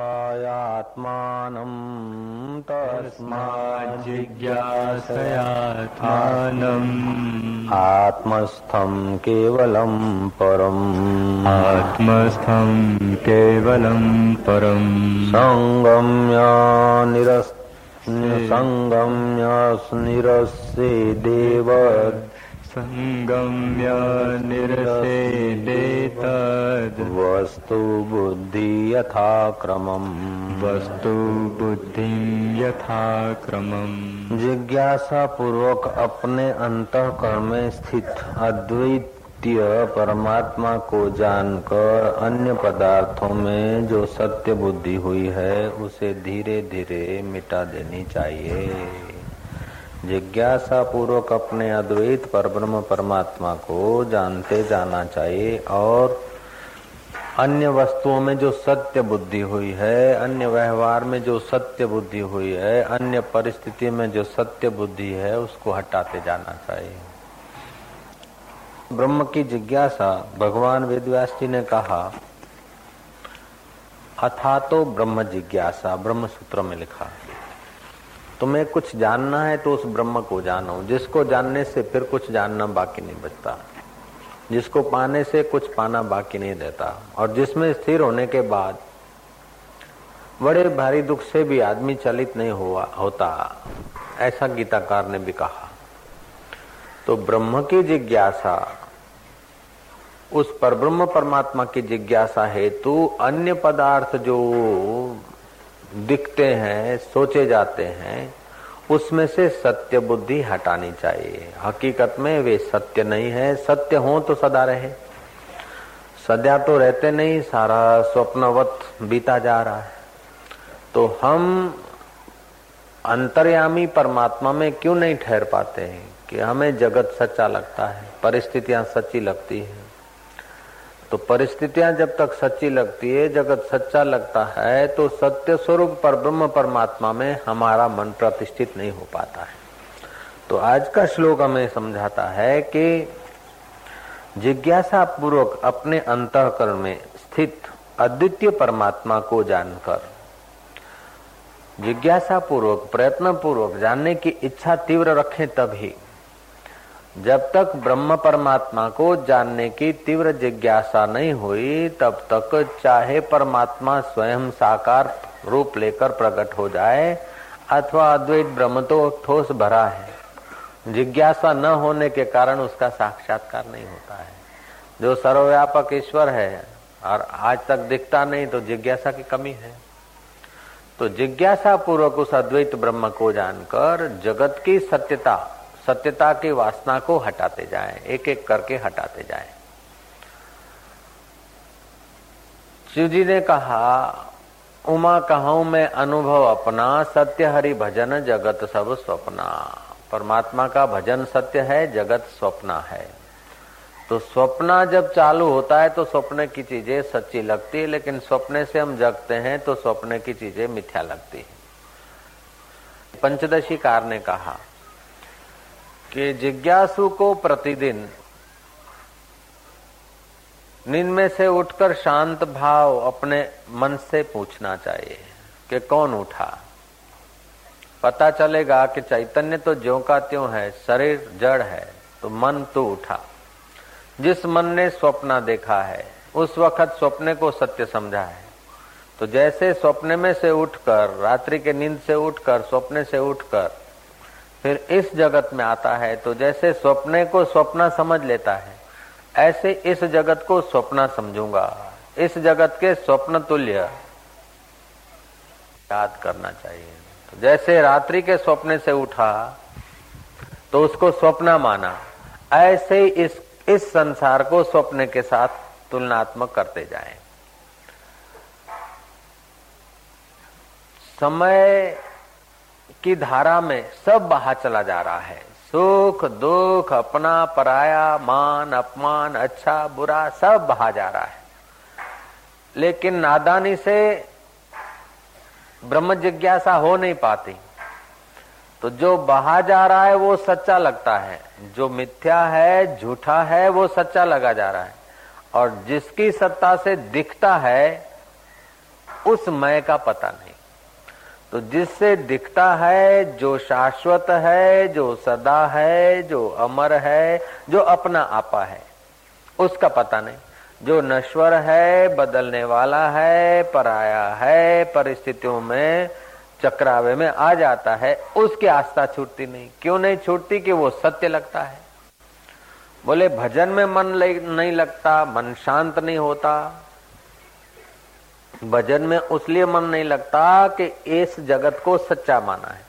आत्मानं तस्माज्जिज्ञासयात्मानम् आत्मस्थं केवलं परम्। आत्मस्थं केवलं परम्। सङ्गम्य निरस् सङ्गम्य निरस्येदेव सङ्गम्य निरसेदेतद् वस्तु बुद्धि यथा क्रमम् वस्तु बुद्धिं यथा क्रमम् जिज्ञासा पूर्वक अपने अंतःकरण में स्थित अद्वितीय परमात्मा को जानकर अन्य पदार्थों में जो सत्य बुद्धि हुई है उसे धीरे धीरे मिटा देनी चाहिए। जिज्ञासा पूर्वक अपने अद्वैत परब्रह्म परमात्मा को जानते जाना चाहिए और अन्य वस्तुओं में जो सत्य बुद्धि हुई है, अन्य व्यवहार में जो सत्य बुद्धि हुई है, अन्य परिस्थिति में जो सत्य बुद्धि है, उसको हटाते जाना चाहिए। ब्रह्म की जिज्ञासा, भगवान वेदव्यास जी ने कहा अथा तो ब्रह्म जिज्ञासा, ब्रह्म सूत्र में लिखा तुम्हें कुछ जानना है तो उस ब्रह्म को जानो। जिसको जानने से फिर कुछ जानना बाकी नहीं बचता। जिसको पाने से कुछ पाना बाकी नहीं रहता। और जिसमें स्थिर होने के बाद बड़े भारी दुख से भी आदमी चलित नहीं हुआ, होता। ऐसा गीताकार ने भी कहा। तो ब्रह्म की जिज्ञासा, उस परब्रह्म परमात्मा की जिज्ञासा हेतु अन्य पदार्थ जो दिखते हैं, सोचे जाते हैं, उसमें से सत्य बुद्धि हटानी चाहिए। हकीकत में वे सत्य नहीं है, सत्य हो तो सदा रहे। सदा तो रहते नहीं, सारा स्वप्नवत बीता जा रहा है। तो हम अंतर्यामी परमात्मा में क्यों नहीं ठहर पाते हैं? कि हमें जगत सच्चा लगता है, परिस्थितियाँ सच्ची लगती है। तो परिस्थितियाँ जब तक सच्ची लगती है, जगत सच्चा लगता है तो सत्य स्वरूप पर ब्रह्म परमात्मा में हमारा मन प्रतिष्ठित नहीं हो पाता है। तो आज का श्लोक हमें समझाता है कि जिज्ञासा पूर्वक अपने अंतकरण में स्थित अद्वितीय परमात्मा को जानकर जिज्ञासा पूर्वक प्रयत्न पूर्वक जानने की इच्छा तीव्र रखें तभी जब तक ब्रह्म परमात्मा को जानने की तीव्र जिज्ञासा नहीं हुई, तब तक चाहे परमात्मा स्वयं साकार रूप लेकर प्रकट हो जाए, अथवा अद्वैत ब्रह्म तो ठोस भरा है। जिज्ञासा न होने के कारण उसका साक्षात्कार नहीं होता है। जो सर्वव्यापक ईश्वर है, और आज तक दिखता नहीं तो जिज्ञासा की कमी है। तो जिज्ञासा पूर्वक उस अद्वैत ब्रह्म को जानकर जगत की सत्यता सत्यता की वासना को हटाते जाए एक एक करके हटाते जाए। शिव जी ने कहा, उमा, कहूँ मैं अनुभव अपना? सत्य हरि भजन, जगत सब स्वप्ना। परमात्मा का भजन सत्य है, जगत स्वप्ना है। तो स्वप्ना जब चालू होता है तो स्वप्न की चीज़ें सच्ची लगती है, लेकिन स्वप्ने से हम जगते हैं तो स्वप्न की चीज़ें मिथ्या लगती है। पंचदशी कार ने कहा कि जिज्ञासु को प्रतिदिन नींद में से उठकर शांत भाव अपने मन से पूछना चाहिए कि कौन उठा। पता चलेगा कि चैतन्य तो ज्यो का त्यों है, शरीर जड़ है तो मन तो उठा। जिस मन ने स्वप्न देखा है, उस वक्त स्वप्ने को सत्य समझा है। तो जैसे स्वप्ने में से उठकर, रात्रि के नींद से उठकर, स्वप्ने से उठकर फिर इस जगत में आता है तो जैसे स्वप्ने को स्वप्न समझ लेता है, ऐसे इस जगत को स्वप्न समझूँगा। इस जगत के स्वप्न तुल्य याद करना चाहिए। तो जैसे रात्रि के स्वप्ने से उठा तो उसको स्वप्न माना। ऐसे ही इस इस संसार को स्वप्न के साथ तुलनात्मक करते जाएँ। समय की धारा में सब बहा चला जा रहा है। सुख, दुख, अपना पराया, मान, अपमान अच्छा बुरा, सब बहा जा रहा है। लेकिन नादानी से ब्रह्म जिज्ञासा हो नहीं पाती। तो जो बहा जा रहा है, वो सच्चा लगता है। जो मिथ्या है, झूठा है, वो सच्चा लगा जा रहा है। और जिसकी सत्ता से दिखता है, उस मय का पता नहीं। तो जिससे दिखता है, जो शाश्वत है, जो सदा है, जो अमर है, जो अपना आपा है, उसका पता नहीं। जो नश्वर है, बदलने वाला है, पराया है, परिस्थितियों में, चक्रावे में आ जाता है, उसकी आस्था छूटती नहीं। क्यों नहीं छूटती? कि वो सत्य लगता है। बोले, भजन में मन नहीं लगता, मन शांत नहीं होता। भजन में उसलिए मन नहीं लगता कि इस जगत को सच्चा माना है।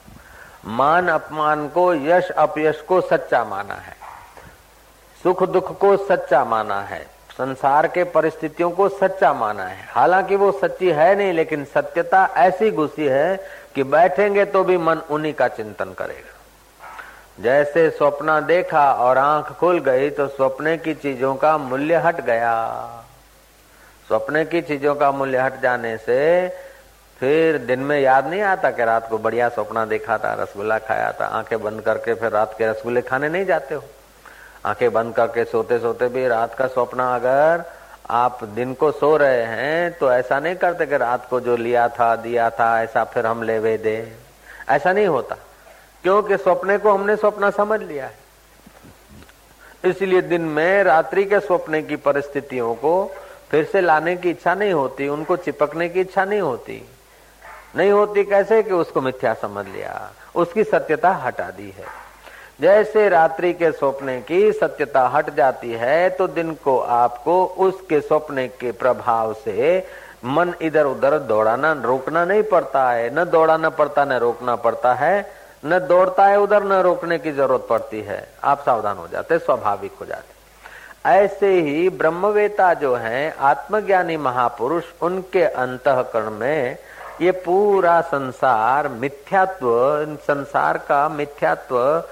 मान अपमान को, यश अपयश को सच्चा माना है। सुख दुख को सच्चा माना है। संसार के परिस्थितियों को सच्चा माना है। हालाँकि वो सच्ची है नहीं, लेकिन सत्यता ऐसी घुसी है कि बैठेंगे तो भी मन उन्हीं का चिंतन करेगा। जैसे स्वप्न देखा और आँख खुल गई तो स्वप्ने की चीज़ों का मूल्य हट गया। स्वप्ने की चीज़ों का मूल्य हट जाने से फिर दिन में याद नहीं आता कि रात को बढ़िया सपना देखा था, रसगुल्ला खाया था। आँखें बंद करके फिर रात के रसगुल्ले खाने नहीं जाते हो। आँखें बंद करके सोते सोते भी रात का सपना अगर आप दिन को सो रहे हैं तो ऐसा नहीं करते कि रात को जो लिया था, दिया था, ऐसा फिर हम ले वे दे। ऐसा नहीं होता, क्योंकि सपने को हमने स्वप्न समझ लिया है। इसलिए दिन में रात्रि के स्वप्ने की परिस्थितियों को फिर से लाने की इच्छा नहीं होती, उनको चिपकने की इच्छा नहीं होती। नहीं होती कैसे कि उसको मिथ्या समझ लिया? उसकी सत्यता हटा दी है। जैसे रात्रि के स्वप्ने की सत्यता हट जाती है तो दिन को आपको उसके स्वप्ने के प्रभाव से मन इधर उधर दौड़ाना, रोकना नहीं पड़ता है। न दौड़ाना पड़ता, न रोकना पड़ता है। न दौड़ता है उधर, न रोकने की ज़रूरत पड़ती है। आप सावधान हो जाते, स्वाभाविक हो जाते। ऐसे ही ब्रह्मवेता जो हैं, आत्मज्ञानी महापुरुष, उनके अंतकरण में ये पूरा संसार मिथ्यात्व, संसार का मिथ्यात्व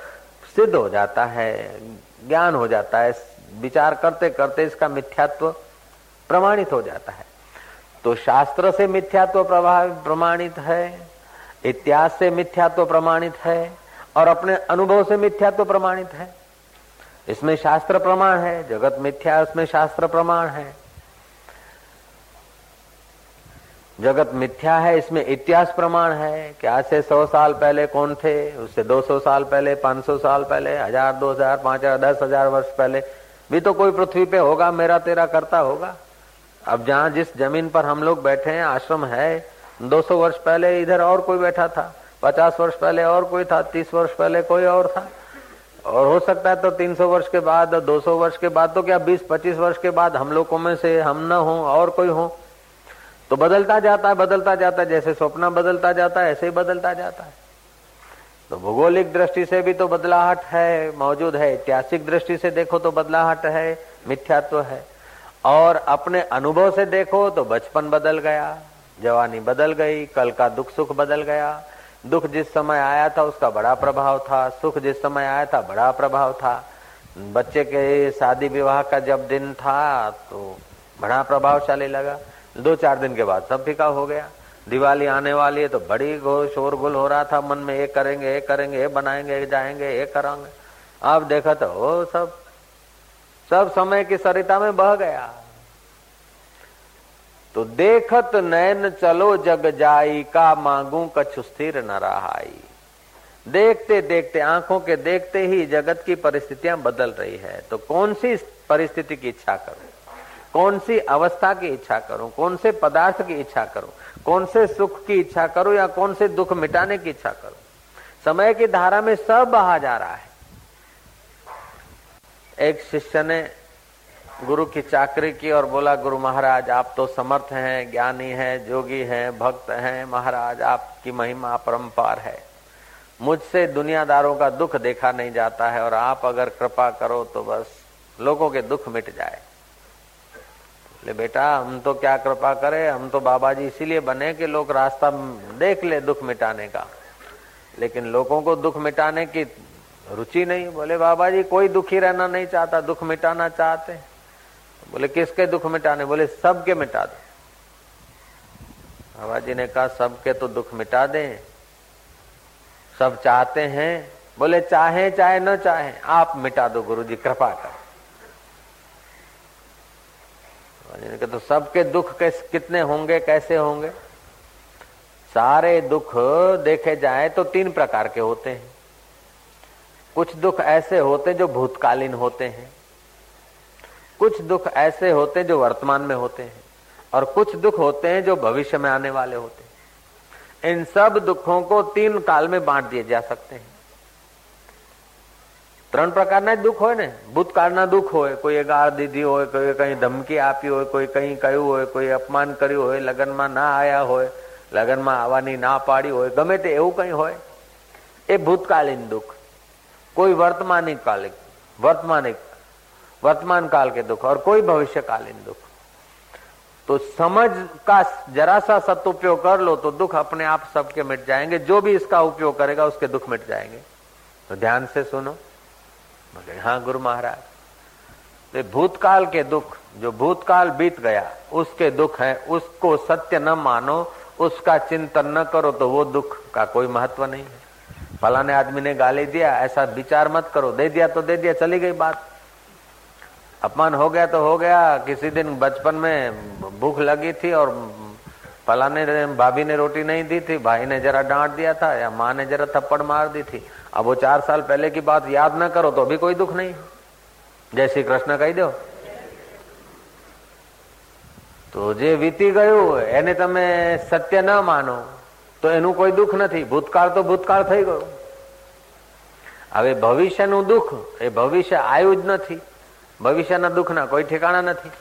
सिद्ध हो जाता है, ज्ञान हो जाता है, विचार करते करते इसका मिथ्यात्व प्रमाणित हो जाता है। तो शास्त्र से मिथ्यात्व प्रमाणित है, इतिहास से मिथ्यात्व प्रमाणित है, और अपने अनुभव से मिथ्यात्व प्रमाणित है। इसमें शास्त्र प्रमाण है, जगत मिथ्या उसमें शास्त्र प्रमाण है। जगत मिथ्या है, इसमें इतिहास प्रमाण है, कि आज से सौ साल पहले कौन थे, उससे दो सौ साल पहले, पाँच सौ साल पहले, हज़ार, दो हज़ार, पाँच हज़ार, दस हज़ार वर्ष पहले। भी तो कोई पृथ्वी पे होगा, मेरा तेरा करता होगा। अब जहाँ जिस ज़मीन पर हम लोग बैठे हैं, आश्रम है, दो सौ वर्ष पहले इधर और कोई बैठा था, पचास वर्ष पहले और कोई था, तीस वर्ष पहले कोई और था। और हो सकता है तो 300 वर्ष के बाद 200 वर्ष के बाद तो क्या 20-25 वर्ष के बाद हम लोगों में से हम न हो और कोई हो? तो बदलता जाता है, बदलता जाता है, जैसे स्वप्न बदलता जाता है, ऐसे ही बदलता जाता है। तो भौगोलिक दृष्टि से भी तो बदलाहट है, मौजूद है। ऐतिहासिक दृष्टि से देखो तो बदलाहट है, मिथ्यात्व है। और अपने अनुभव से देखो तो बचपन बदल गया, जवानी बदल गई, कल का दुख सुख बदल गया दुख जिस समय आया था उसका बड़ा प्रभाव था, सुख जिस समय आया था बड़ा प्रभाव था। बच्चे के शादी विवाह का जब दिन था तो बड़ा प्रभावशाली लगा। दो चार दिन के बाद सब फिका हो गया। दिवाली आने वाली है तो बड़ी शोरगुल हो रहा था। मन में ये करेंगे ये करेंगे ये बनाएँगे ये जाएँगे ये करेंगे। अब देखा तो सब सब समय की सरिता में बह गया। तो देखत नैन चलो जग जाई, का मांगू कछु स्थिर न रहाई। देखते देखते, आँखों के देखते ही जगत की परिस्थितियाँ बदल रही है। तो कौन सी परिस्थिति की इच्छा करूँ? कौन सी अवस्था की इच्छा करूँ? कौन से पदार्थ की इच्छा करूँ? कौन से सुख की इच्छा करूँ या कौन से दुख मिटाने की इच्छा करूँ? समय की धारा में सब बहा जा रहा है। एक शिष्य ने गुरु की चाकरी की और बोला, गुरु महाराज, आप तो समर्थ हैं, ज्ञानी हैं, जोगी हैं, भक्त हैं, महाराज, आपकी महिमा परम्पार है। मुझसे दुनियादारों का दुख देखा नहीं जाता है और आप अगर कृपा करो तो बस लोगों के दुख मिट जाए। ले बेटा, हम तो क्या कृपा करें? हम तो बाबा जी इसीलिए बने कि लोग रास्ता देख ले दुख मिटाने का। लेकिन लोगों को दुख मिटाने की रुचि नहीं। बोले बाबा जी कोई दुखी रहना नहीं चाहता, दुख मिटाना चाहते बोले, किसके दुख मिटाने? बोले, सबके मिटा दे। बाबा जी ने कहा, सबके तो दुख मिटा दें। सब चाहते हैं। बोले, चाहे चाहे, न चाहे, आप मिटा दो गुरु जी कृपा कर। तो सबके दुख कैसे, कितने होंगे, कैसे होंगे? सारे दुख देखे जाए तो तीन प्रकार के होते हैं। कुछ दुख ऐसे होते जो भूतकालीन होते हैं। कुछ दुख ऐसे होते जो वर्तमान में होते हैं और कुछ दुख होते हैं जो भविष्य में आने वाले होते हैं इन सब दुखों को तीन काल में बांट दिए जा सकते हैं ત્રણ પ્રકારના દુઃખ હોય ને ભૂતકાળના દુઃખ હોય કોઈ ગાળ દીધી હોય કોઈ કઈ ધમકી આપી હોય કોઈ કઈ કહ્યું હોય કોઈ અપમાન કર્યું હોય લગ્નમાં ના આયા હોય લગ્નમાં આવવાની ના પાડી હોય ગમે તે એવું કઈ હોય એ ભૂતકાલીન દુઃખ कोई वर्तमानिक कालिक वर्तमानिक वर्तमान काल के दुख और कोई भविष्यकालीन दुख। तो समझ का जरा सा सदुपयोग कर लो तो दुख अपने आप सबके मिट जाएँगे। जो भी इसका उपयोग करेगा उसके दुख मिट जाएँगे। तो ध्यान से सुनो। बोले हाँ गुरु महाराज तो भूतकाल के दुख, जो भूतकाल बीत गया, उसके दुख है, उसको सत्य न मानो, उसका चिंतन न करो तो वो दुख का कोई महत्व नहीं है। फलाने आदमी ने गाली दिया, ऐसा विचार मत करो। दे दिया तो दे दिया, चली गई बात। अपमान हो गया तो हो गया किसी दिन बचपन में भूख लगी थी और फलाने भाभी ने रोटी नहीं दी थी भाई ने जरा डांट दिया था या माँ ने जरा थप्पड़ मार दी थी अब वो चार साल पहले की बात याद ना करो तो अभी कोई दुख नहीं जय श्री कृष्ण कही दो તો જે વીતી ગયું એને તમે સત્ય ન માનો તો એનું કોઈ દુઃખ નથી ભૂતકાળ તો ભૂતકાળ થઈ ગયો હવે ભવિષ્યનું દુઃખ એ ભવિષ્ય આવ્યું જ નથી ભવિષ્યના દુઃખના કોઈ ઠેકાણા નથી.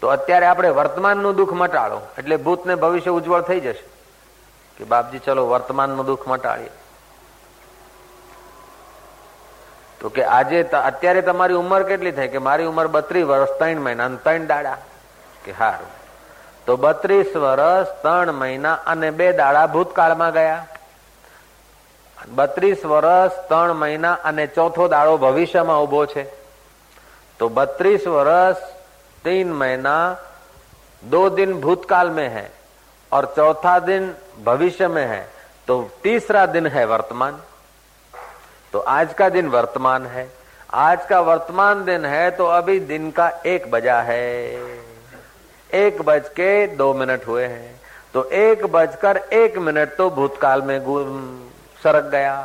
તો અત્યારે આપણે વર્તમાનનું દુઃખ મટાડો. એટલે ભૂત ને ભવિષ્ય ઉજ્જવળ થઈ જશે. કે બાપજી, ચલો વર્તમાનનું દુઃખ મટાડીએ. તો કે આજે અત્યારે તમારી ઉંમર કેટલી થાય કે મારી ઉંમર બત્રીસ વર્ષ, ત્રણ મહિના અને ત્રણ દાડા. કે હારું. તો બત્રીસ વર્ષ, ત્રણ મહિના અને બે દાડા ભૂતકાળમાં ગયા. બત્રીસ વર્ષ, ત્રણ મહિના અને ચોથો દાડો ભવિષ્યમાં ઊભો છે. तो बत्तीस वर्ष, तीन महीना, दो दिन भूतकाल में है और चौथा दिन भविष्य में है। तो तीसरा दिन है वर्तमान। तो आज का दिन वर्तमान है। आज का वर्तमान दिन है तो अभी दिन का एक बजा है। एक बज के दो मिनट हुए हैं। तो एक बजकर एक मिनट तो भूतकाल में सरक गया।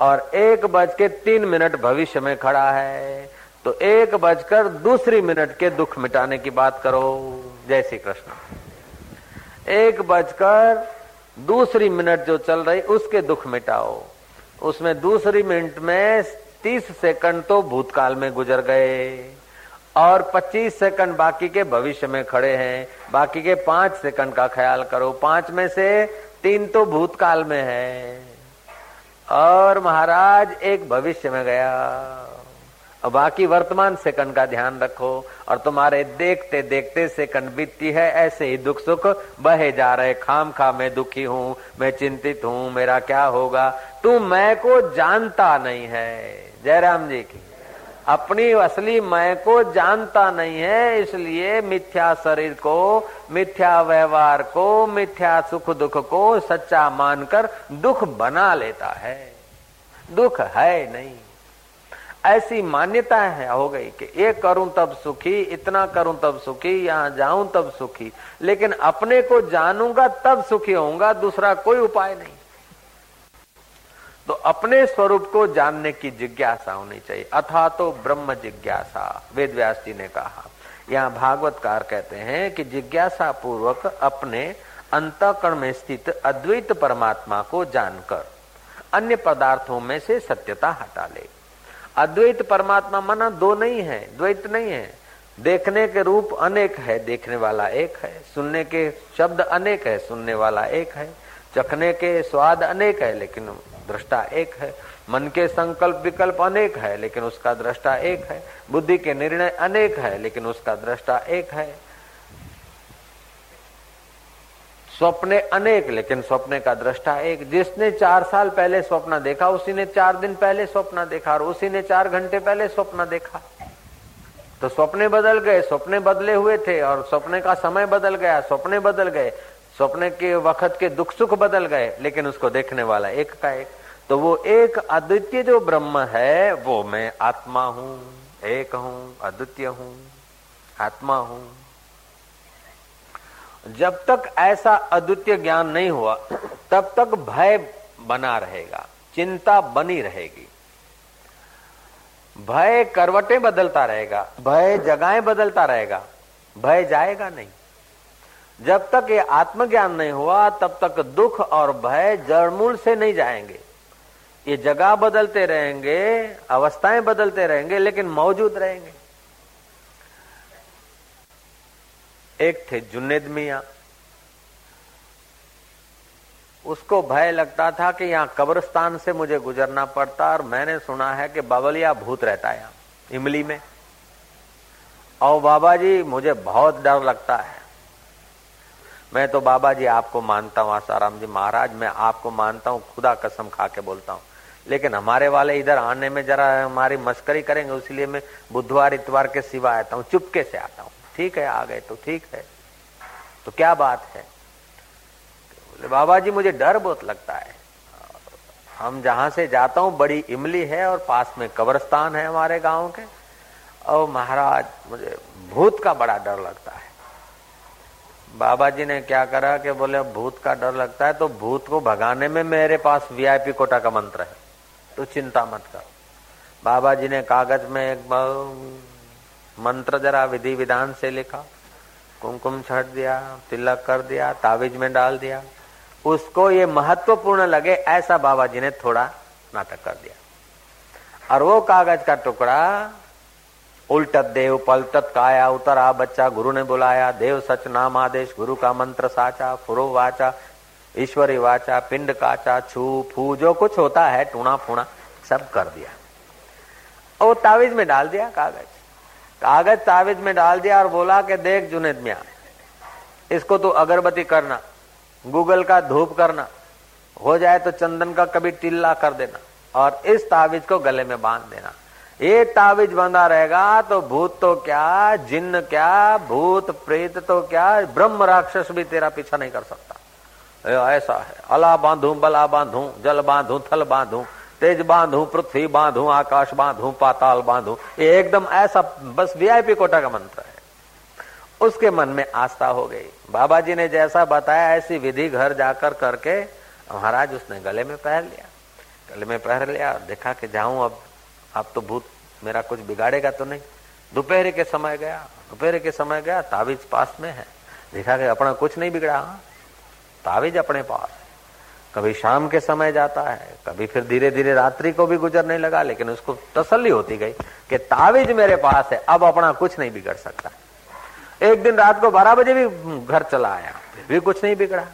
और एक बज के तीन मिनट भविष्य में खड़ा है। तो एक बजकर दूसरी मिनट के दुख मिटाने की बात करो। जय श्री कृष्ण। एक बजकर दूसरी मिनट जो चल रही, उसके दुख मिटाओ। उसमें दूसरी मिनट में तीस सेकंड तो भूतकाल में गुजर गए और 25 सेकंड बाकी के भविष्य में खड़े हैं। बाकी के पाँच सेकंड का ख्याल करो। पाँच में से तीन तो भूतकाल में है। और महाराज एक भविष्य में गया। और बाकी वर्तमान सेकंड का ध्यान रखो और तुम्हारे देखते देखते सेकंड बीतती है, ऐसे ही दुख सुख बहे जा रहे। खाम खा मैं दुखी हूँ, मैं चिंतित हूँ, मेरा क्या होगा? तू मैं को जानता नहीं है। जयराम जी की। अपनी असली मैं को जानता नहीं है, इसलिए मिथ्या शरीर को, मिथ्या व्यवहार को, मिथ्या सुख दुख को सच्चा मानकर दुख बना लेता है। दुख है नहीं। ऐसी मान्यता है, हो गई कि ये करूँ तब सुखी, इतना करूँ तब सुखी, यहाँ जाऊँ तब सुखी। लेकिन अपने को जानूँगा तब सुखी होऊँगा, दूसरा कोई उपाय नहीं। तो अपने स्वरूप को जानने की जिज्ञासा होनी चाहिए। अथा तो ब्रह्म जिज्ञासा, वेद व्यास जी ने कहा। यहाँ भागवतकार कहते हैं कि जिज्ञासा पूर्वक अपने अंतकरण में स्थित अद्वैत परमात्मा को जानकर अन्य पदार्थों में से सत्यता हटा ले। अद्वैत परमात्मा मना दो नहीं है, द्वैत नहीं है। देखने के रूप अनेक है, देखने वाला एक है। सुनने के शब्द अनेक है, सुनने वाला एक है। चखने के स्वाद अनेक है, लेकिन दृष्टा एक है। मन के संकल्प विकल्प अनेक है, लेकिन उसका दृष्टा एक है। बुद्धि के निर्णय अनेक है, लेकिन उसका दृष्टा एक है। स्वप्ने अनेक, लेकिन स्वप्ने का दृष्टा एक। जिसने चार साल पहले स्वप्न देखा, उसी ने चार दिन पहले स्वप्न देखा, और उसी ने चार घंटे पहले स्वप्न देखा। तो सपने बदल गए सपने बदले हुए थे, और सपने का समय बदल गया सपने बदल गए। सपने के वक्त के दुख सुख बदल गए, लेकिन उसको देखने वाला एक का एक। तो वो एक अद्वितीय जो ब्रह्म है, वो मैं आत्मा हूँ, एक हूँ, अद्वितीय हूँ, आत्मा हूँ। जब तक ऐसा अद्वितीय ज्ञान नहीं हुआ, तब तक भय बना रहेगा, चिंता बनी रहेगी। भय करवटे बदलता रहेगा, भय जगहें बदलता रहेगा, भय जाएगा नहीं। जब तक ये आत्मज्ञान नहीं हुआ, तब तक दुख और भय जड़मूल से नहीं जाएँगे। ये जगह बदलते रहेंगे, अवस्थाएँ बदलते रहेंगे, लेकिन मौजूद रहेंगे। एक थे जुनेद मिया। उसको भय लगता था कि यहाँ कब्रस्तान से मुझे गुजरना पड़ता और मैंने सुना है कि बाबलिया भूत रहता है यहाँ, इमली में। और बाबा जी, मुझे बहुत डर लगता है। मैं तो बाबा जी, आपको मानता हूँ, आसाराम जी महाराज, मैं आपको मानता हूँ, खुदा कसम खा के बोलता हूँ। लेकिन हमारे वाले इधर आने में जरा हमारी मस्करी करेंगे इसलिए मैं बुधवार, इतवार के सिवा आता हूँ, चुपके से आता हूँ। ठीक है, आ गए तो ठीक है। तो क्या बात है? बोले बाबा जी मुझे डर बहुत लगता है। हम जहाँ से जाता हूँ, बड़ी इमली है और पास में कब्रस्तान है हमारे गाँव के। और महाराज, मुझे भूत का बड़ा डर लगता है। बाबा जी ने क्या करा कि बोले भूत का डर लगता है तो भूत को भगाने में मेरे पास वीआईपी कोटा का मंत्र है। तो चिंता मत कर। बाबा जी ने कागज़ में एक मंत्र जरा विधि विधान से लिखा। कुमकुम छट दिया, तिलक कर दिया, ताविज में डाल दिया। उसको ये महत्वपूर्ण लगे, ऐसा बाबा जी ने थोड़ा नाटक कर दिया। और वो कागज़ का टुकड़ा, उल्टत देव, पलटत काया, उतर बच्चा, गुरु ने बुलाया, देव सच नाम आदेश, गुरु का मंत्र साचा, फुरो वाचा, ईश्वरी वाचा, पिंड काचा, छू, फू, जो कुछ होता है टूणा फूणा सब कर दिया। और तावीज में डाल दिया कागज़। कागज़ तावीज में डाल दिया और बोला कि देख जुनेद मिया, इसको तो अगरबत्ती करना, गूगल का धूप करना, हो जाए तो चंदन का कभी टिल्ला कर देना और इस तावीज को गले में बाँध देना। ये तावीज बंधा रहेगा तो भूत तो क्या, जिन्न क्या, भूत, प्रेत तो क्या, ब्रह्म राक्षस भी तेरा पीछा नहीं कर सकता। ऐसा है। अला बांधू, बला बांधू, जल बांधू, थल बांधू तेज बांधू, पृथ्वी बांधू, आकाश बांधू, पाताल बांधू। ये एकदम ऐसा बस वीआईपी कोटा का मंत्र है। उसके मन में आस्था हो गई। बाबा जी ने जैसा बताया, ऐसी विधि घर जाकर करके महाराज उसने गले में पहन लिया। गले में पहन लिया और देखा कि जाऊँ अब अब तो भूत मेरा कुछ बिगाड़ेगा तो नहीं। दोपहर के समय गया। दोपहर के समय गया, तावीज पास में है। देखा कि अपना कुछ नहीं बिगड़ा। तावीज अपने पास। कभी शाम के समय जाता है, कभी फिर धीरे धीरे रात्रि को भी गुजरने लगा, लेकिन उसको तसल्ली होती गई कि तावीज मेरे पास है, अब अपना कुछ नहीं बिगड़ सकता। एक दिन रात को बारह बजे भी घर चला आया, फिर भी कुछ नहीं बिगड़ा।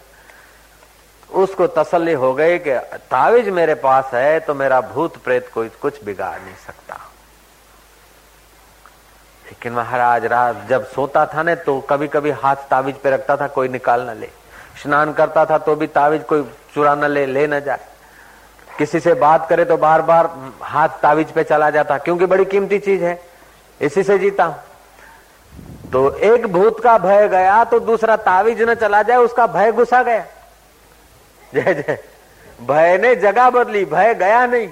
उसको तसल्ली हो गई कि तावीज मेरे पास है तो मेरा भूत प्रेत कोई कुछ बिगाड़ नहीं सकता। लेकिन महाराज, रात जब सोता था ना तो कभी कभी हाथ तावीज पे रखता था, कोई निकाल ना ले। स्नान करता था तो भी तावीज कोई चुरा न ले ले न जाए। किसी से बात करे तो बार बार हाथ तावीज पे चला जाता, क्योंकि बड़ी कीमती चीज़ है। इसी से जीता हूँ। तो एक भूत का भय गया तो दूसरा तावीज न चला जाए, उसका भय घुसा गया। जय जय भय ने जगह बदली, भय गया नहीं।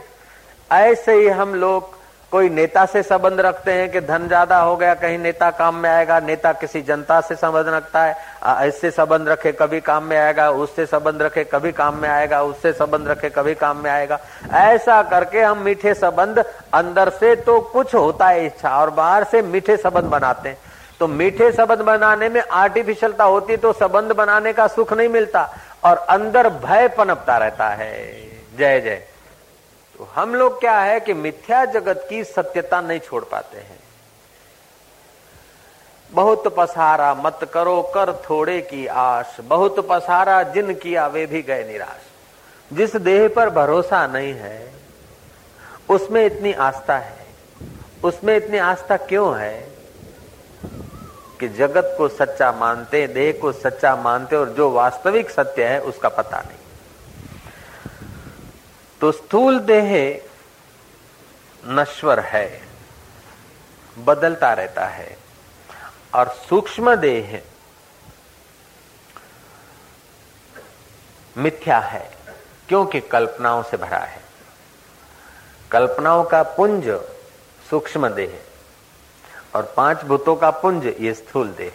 ऐसे ही हम लोग कोई नेता से संबंध रखते हैं कि धन ज़्यादा हो गया, कहीं नेता काम में आएगा, नेता किसी जनता से संबंध रखता है ऐसे संबंध रखे कभी काम में आएगा, उससे संबंध रखे कभी काम में आएगा, उससे संबंध रखे कभी काम में आएगा। ऐसा करके हम मीठे संबंध अंदर से तो कुछ होता है इच्छा, और बाहर से मीठे संबंध बनाते हैं। तो मीठे संबंध बनाने में आर्टिफिशियलता होती तो संबंध बनाने का सुख नहीं मिलता, और अंदर भय पनपता रहता है। जय जय। तो हम लोग क्या है कि मिथ्या जगत की सत्यता नहीं छोड़ पाते हैं। बहुत पसारा मत करो, कर थोड़े की आश। बहुत पसारा जिन किया वे भी गए निराश। जिस देह पर भरोसा नहीं है, उसमें इतनी आस्था है। उसमें इतनी आस्था क्यों है कि जगत को सच्चा मानते, देह को सच्चा मानते और जो वास्तविक सत्य है उसका पता नहीं। तो स्थूल देह नश्वर है, बदलता रहता है। और सूक्ष्म देह मिथ्या है, क्योंकि कल्पनाओं से भरा है। कल्पनाओं का पुंज सूक्ष्म देह और पाँच भूतों का पुंज ये स्थूल देह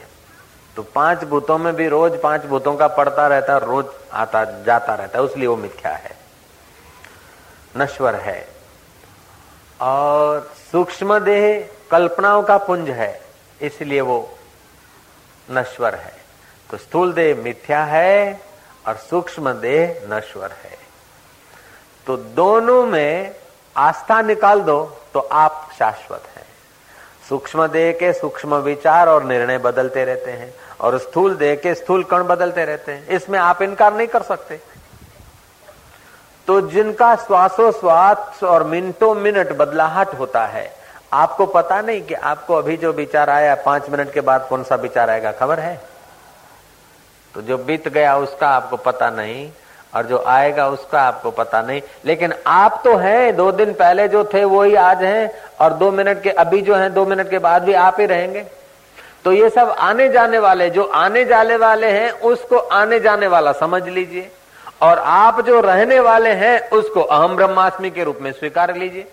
तो पाँच भूतों में भी रोज पाँच भूतों का पड़ता रहता है, रोज आता, जाता रहता है, उसलिए वो मिथ्या है। नश्वर है। और सूक्ष्म देह कल्पनाओं का पुंज है, इसलिए वो नश्वर है। तो स्थूल देह मिथ्या है और सूक्ष्म देह नश्वर है। तो दोनों में आस्था निकाल दो तो आप शाश्वत हैं। सूक्ष्म देह के सूक्ष्म विचार और निर्णय बदलते रहते हैं, और स्थूल देह के स्थूल कण बदलते रहते हैं। इसमें आप इनकार नहीं कर सकते। तो जिनका श्वासोश्वास और मिनटों मिनट बदलाहट होता है, आपको पता नहीं कि आपको अभी जो विचार आया, पाँच मिनट के बाद कौन सा विचार आएगा, खबर है? तो जो बीत गया उसका आपको पता नहीं, और जो आएगा उसका आपको पता नहीं। लेकिन आप तो हैं, दो दिन पहले जो थे वो ही आज हैं, और दो मिनट के, अभी जो हैं, दो मिनट के बाद भी आप ही रहेंगे। तो ये सब आने जाने वाले, जो आने जाने वाले हैं, उसको आने जाने वाला समझ लीजिए। और आप जो रहने वाले हैं, उसको अहम ब्रह्मास्मि के रूप में स्वीकार लीजिए।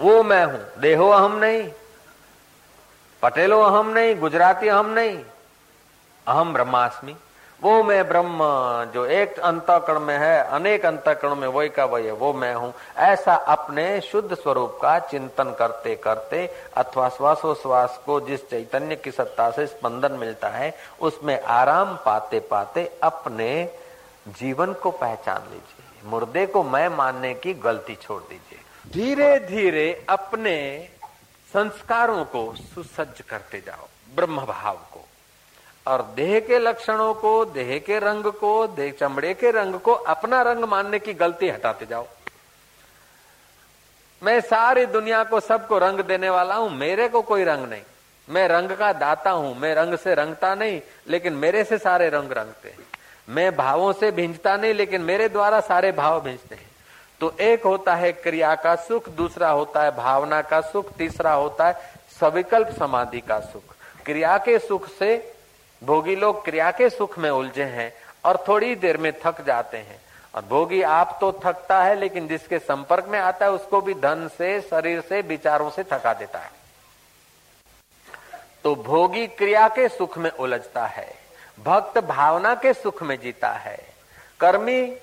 वो मैं हूँ, देहो अहम नहीं, पटेलो अहम नहीं, गुजराती अहम नहीं, अहम ब्रह्मास्मि। वो मैं ब्रह्म, जो एक अंतकरण में है, अनेक अंतकरण में, वही का वही है, वो मैं हूँ। ऐसा अपने शुद्ध स्वरूप का चिंतन करते करते अथवा श्वासोश्वास को जिस चैतन्य की सत्ता से स्पंदन मिलता है, उसमें आराम पाते पाते अपने जीवन को पहचान लीजिए। मुर्दे को मैं मानने की गलती छोड़ दीजिए। धीरे धीरे अपने संस्कारों को सुसज्ज करते जाओ। ब्रह्म भाव। और देह के लक्षणों को, देह के रंग को, देह चमड़े के रंग को अपना रंग मानने की गलती हटाते जाओ। मैं सारी दुनिया को सबको रंग देने वाला हूँ, मेरे को कोई रंग नहीं। मैं रंग का दाता हूँ, मैं रंग से रंगता नहीं, लेकिन मेरे से सारे रंग रंगते हैं। मैं भावों से भिंजता नहीं, लेकिन मेरे द्वारा सारे भाव भिंजते हैं। तो एक होता है क्रिया का सुख, दूसरा होता है भावना का सुख, तीसरा होता है सविकल्प समाधि का सुख। क्रिया के सुख से भोगी लोग क्रिया के सुख में उलझे हैं और थोड़ी देर में थक जाते हैं। और भोगी आप तो थकता है, लेकिन जिसके संपर्क में आता है, उसको भी धन से, शरीर से, विचारों से थका देता है। तो भोगी क्रिया के सुख में उलझता है, भक्त भावना के सुख में जीता है, कर्मी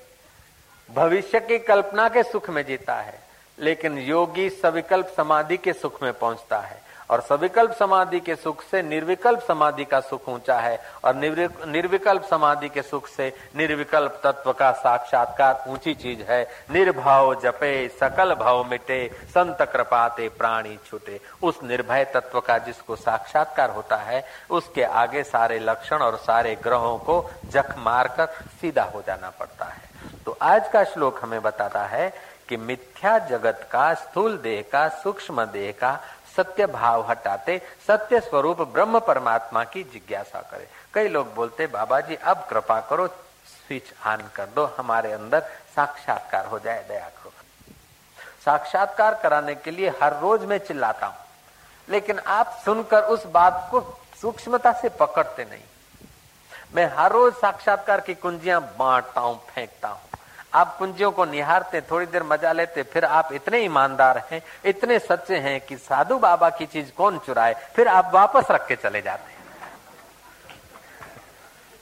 भविष्य की कल्पना के सुख में जीता है, लेकिन योगी सविकल्प समाधि के सुख में पहुँचता है। और सविकल्प समाधि के सुख से निर्विकल्प समाधि का सुख ऊँचा है और निर्विकल्प समाधि के सुख से निर्विकल्प तत्व का साक्षात्कार ऊँची चीज़ है। निर्भाव जपे, सकल भाव मिटे, संत कृपाते, प्राणी छूटे। उस निर्भय तत्व का जिसको साक्षात्कार होता है, उसके आगे सारे लक्षण और सारे ग्रहों को जख मारकर सीधा हो जाना पड़ता है। तो आज का श्लोक हमें बताता है कि मिथ्या जगत का, स्थूल देह का, सूक्ष्म देह का सत्य भाव हटाते, सत्य स्वरूप ब्रह्म परमात्मा की जिज्ञासा करे। कई लोग बोलते बाबा जी अब कृपा करो, स्विच ऑन कर दो, हमारे अंदर साक्षात्कार हो जाए, दया करो। साक्षात्कार कराने के लिए हर रोज मैं चिल्लाता हूँ, लेकिन आप सुनकर उस बात को सूक्ष्मता से पकड़ते नहीं। मैं हर रोज साक्षात्कार की कुंजियाँ बांटता हूँ, फेंकता हूँ। आप कुंजियों को निहारते, थोड़ी देर मज़ा लेते, फिर आप इतने ईमानदार हैं, इतने सच्चे हैं कि साधु बाबा की चीज़ कौन चुराए, फिर आप वापस रख के चले जाते हैं।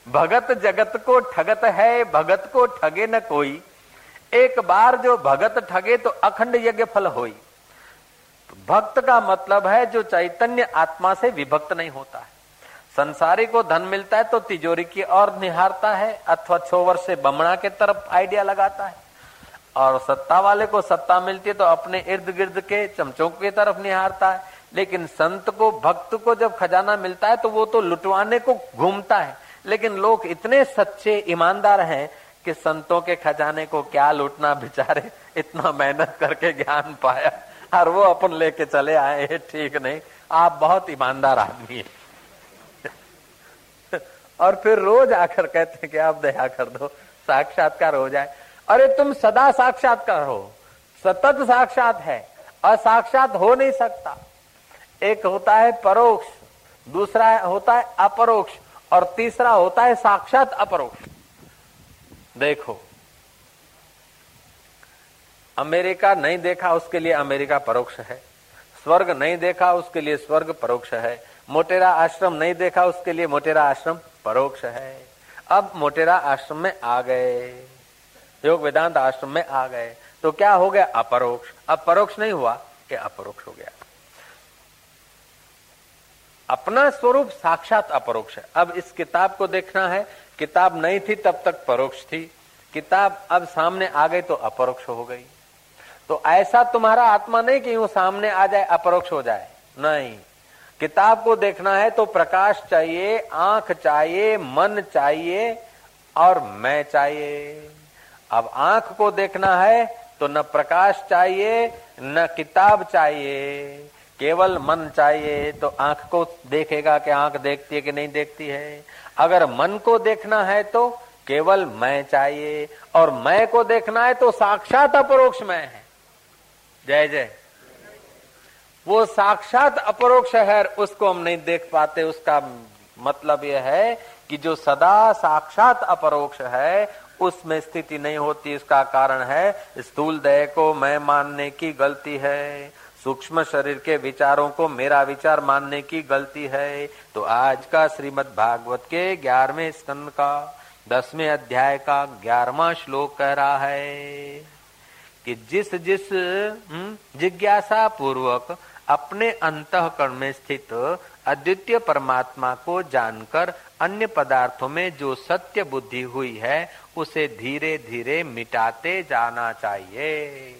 भगत जगत को ठगत है, भगत को ठगे न कोई। एक बार जो भगत ठगे तो अखंड यज्ञ फल होई। भक्त का मतलब है जो चैतन्य आत्मा से विभक्त नहीं होता है। संसारी को धन मिलता है तो तिजोरी की ओर निहारता है, अथवा छोवर से बमणा के तरफ़ आइडिया लगाता है। और सत्ता वाले को सत्ता मिलती है तो अपने इर्द गिर्द के चमचों की तरफ़ निहारता है। लेकिन संत को, भक्त को जब खजाना मिलता है तो वो तो लुटवाने को घूमता है। लेकिन लोग इतने सच्चे ईमानदार हैं कि संतों के खजाने को क्या लूटना बेचारे, इतना मेहनत करके ज्ञान पाया और वो अपन लेके चले आए, ठीक नहीं। आप बहुत ईमानदार आदमी है। और फिर रोज आकर कहते हैं कि आप दया कर दो, साक्षात्कार हो जाए। अरे तुम सदा साक्षात्कार हो, सतत साक्षात है, असाक्षात हो नहीं सकता। एक होता है परोक्ष, दूसरा होता है अपरोक्ष, और तीसरा होता है साक्षात अपरोक्ष। देखो, अमेरिका नहीं देखा उसके लिए अमेरिका परोक्ष है, स्वर्ग नहीं देखा उसके लिए स्वर्ग परोक्ष है मोटेरा आश्रम नहीं देखा, उसके लिए मोटेरा आश्रम परोक्ष है। अब मोटेरा आश्रम में आ गए। योग वेदांत आश्रम में आ गए। तो क्या हो गया? अपरोक्ष। अब परोक्ष नहीं हुआ कि अपरोक्ष हो गया। अपना स्वरूप साक्षात अपरोक्ष है। अब इस किताब को देखना है। किताब नहीं थी, तब तक परोक्ष थी। किताब अब सामने आ गई तो अपरोक्ष हो गई। तो ऐसा तुम्हारा आत्मा नहीं कि वो सामने आ जाए, अपरोक्ष हो जाए। नहीं। किताब को देखना है तो प्रकाश चाहिए, आँख चाहिए, मन चाहिए और मैं चाहिए। अब आँख को देखना है तो न प्रकाश चाहिए, न किताब चाहिए। केवल मन चाहिए तो आँख को देखेगा कि आँख देखती है कि नहीं देखती है। अगर मन को देखना है तो केवल मैं चाहिए और मैं को देखना है तो साक्षात अपरोक्ष मैं है। जय जय। वो साक्षात अपरोक्ष है उसको हम नहीं देख पाते। उसका मतलब यह है कि जो सदा साक्षात अपरोक्ष है उसमें स्थिति नहीं होती। इसका कारण है स्थूल दय को मैं मानने की गलती है। सूक्ष्म शरीर के विचारों को मेरा विचार मानने की गलती है। तो आज का श्रीमद भागवत के ग्यारहवें स्कंद का दसवें अध्याय का ग्यारहवा श्लोक कह रहा है कि जिस जिस हम्म, जिज्ञासा पूर्वक अपने अंतकरण में स्थित अद्वितीय परमात्मा को जानकर अन्य पदार्थों में जो सत्य बुद्धि हुई है, उसे धीरे धीरे मिटाते जाना चाहिए।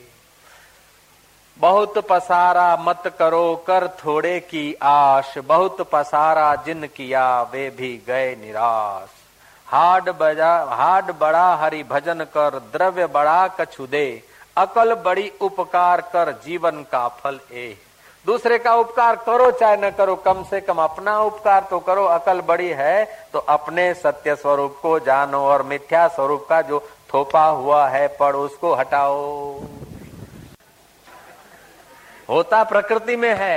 बहुत पसारा मत करो, कर थोड़े की आश। बहुत पसारा जिन किया, वे भी गए निराश। हाड बजा, हाड बड़ा हरि भजन कर, द्रव्य बड़ा कछु दे अकल बड़ी उपकार कर, जीवन का फल ए। दूसरे का उपकार करो चाहे न करो कम से कम अपना उपकार तो करो। अकल बड़ी है तो अपने सत्य स्वरूप को जानो और मिथ्या स्वरूप का जो थोपा हुआ है पड़ उसको हटाओ। होता प्रकृति में है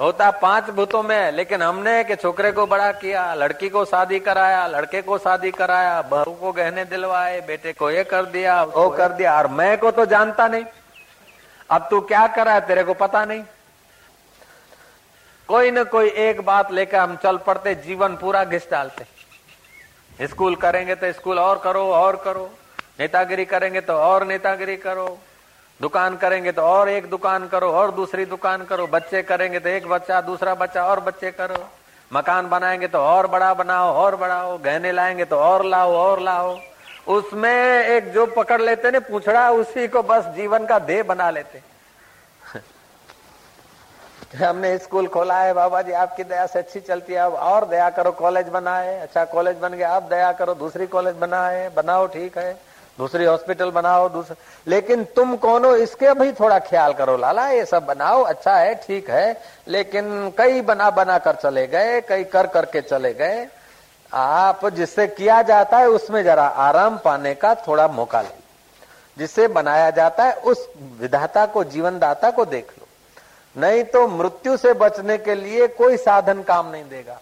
होता पाँच भूतों में है लेकिन हमने के छोकरे को बड़ा किया लड़की को शादी कराया लड़के को शादी कराया बहू को गहने दिलवाए बेटे को ये कर दिया वो कर दिया और मैं को तो जानता नहीं। अब तू क्या कर है तेरे को पता नहीं। कोई न कोई एक बात लेकर हम चल पड़ते, जीवन पूरा घिस डालते। स्कूल करेंगे तो स्कूल और करो और करो। नेतागिरी करेंगे तो और नेतागिरी करो। दुकान करेंगे तो और एक दुकान करो, और दूसरी दुकान करो। बच्चे करेंगे तो एक बच्चा, दूसरा बच्चा, और बच्चे करो। मकान बनाएँगे तो और बड़ा बनाओ, और बढ़ाओ। गहने लाएँगे तो और लाओ और लाओ। उसमें एक जो पकड़ लेते ना, पूछड़ा, उसी को बस जीवन का देह बना लेते हमने स्कूल खोला है बाबा जी आपकी दया से अच्छी चलती है। अब और दया करो, कॉलेज बनाए। अच्छा कॉलेज बन गया, अब दया करो, दूसरी कॉलेज बनाए। बनाओ, ठीक है। दूसरी हॉस्पिटल बनाओ दूसरे लेकिन तुम कौन हो इसके भी थोड़ा ख्याल करो, लाला, ये सब बनाओ अच्छा है, ठीक है। लेकिन कई बना बना कर चले गए, कई कर, करके चले गए। आप जिससे किया जाता है, उसमें जरा आराम पाने का थोड़ा मौका ले। जिससे बनाया जाता है, उस विधाता को जीवन दाता को देख। नहीं तो मृत्यु से बचने के लिए कोई साधन काम नहीं देगा।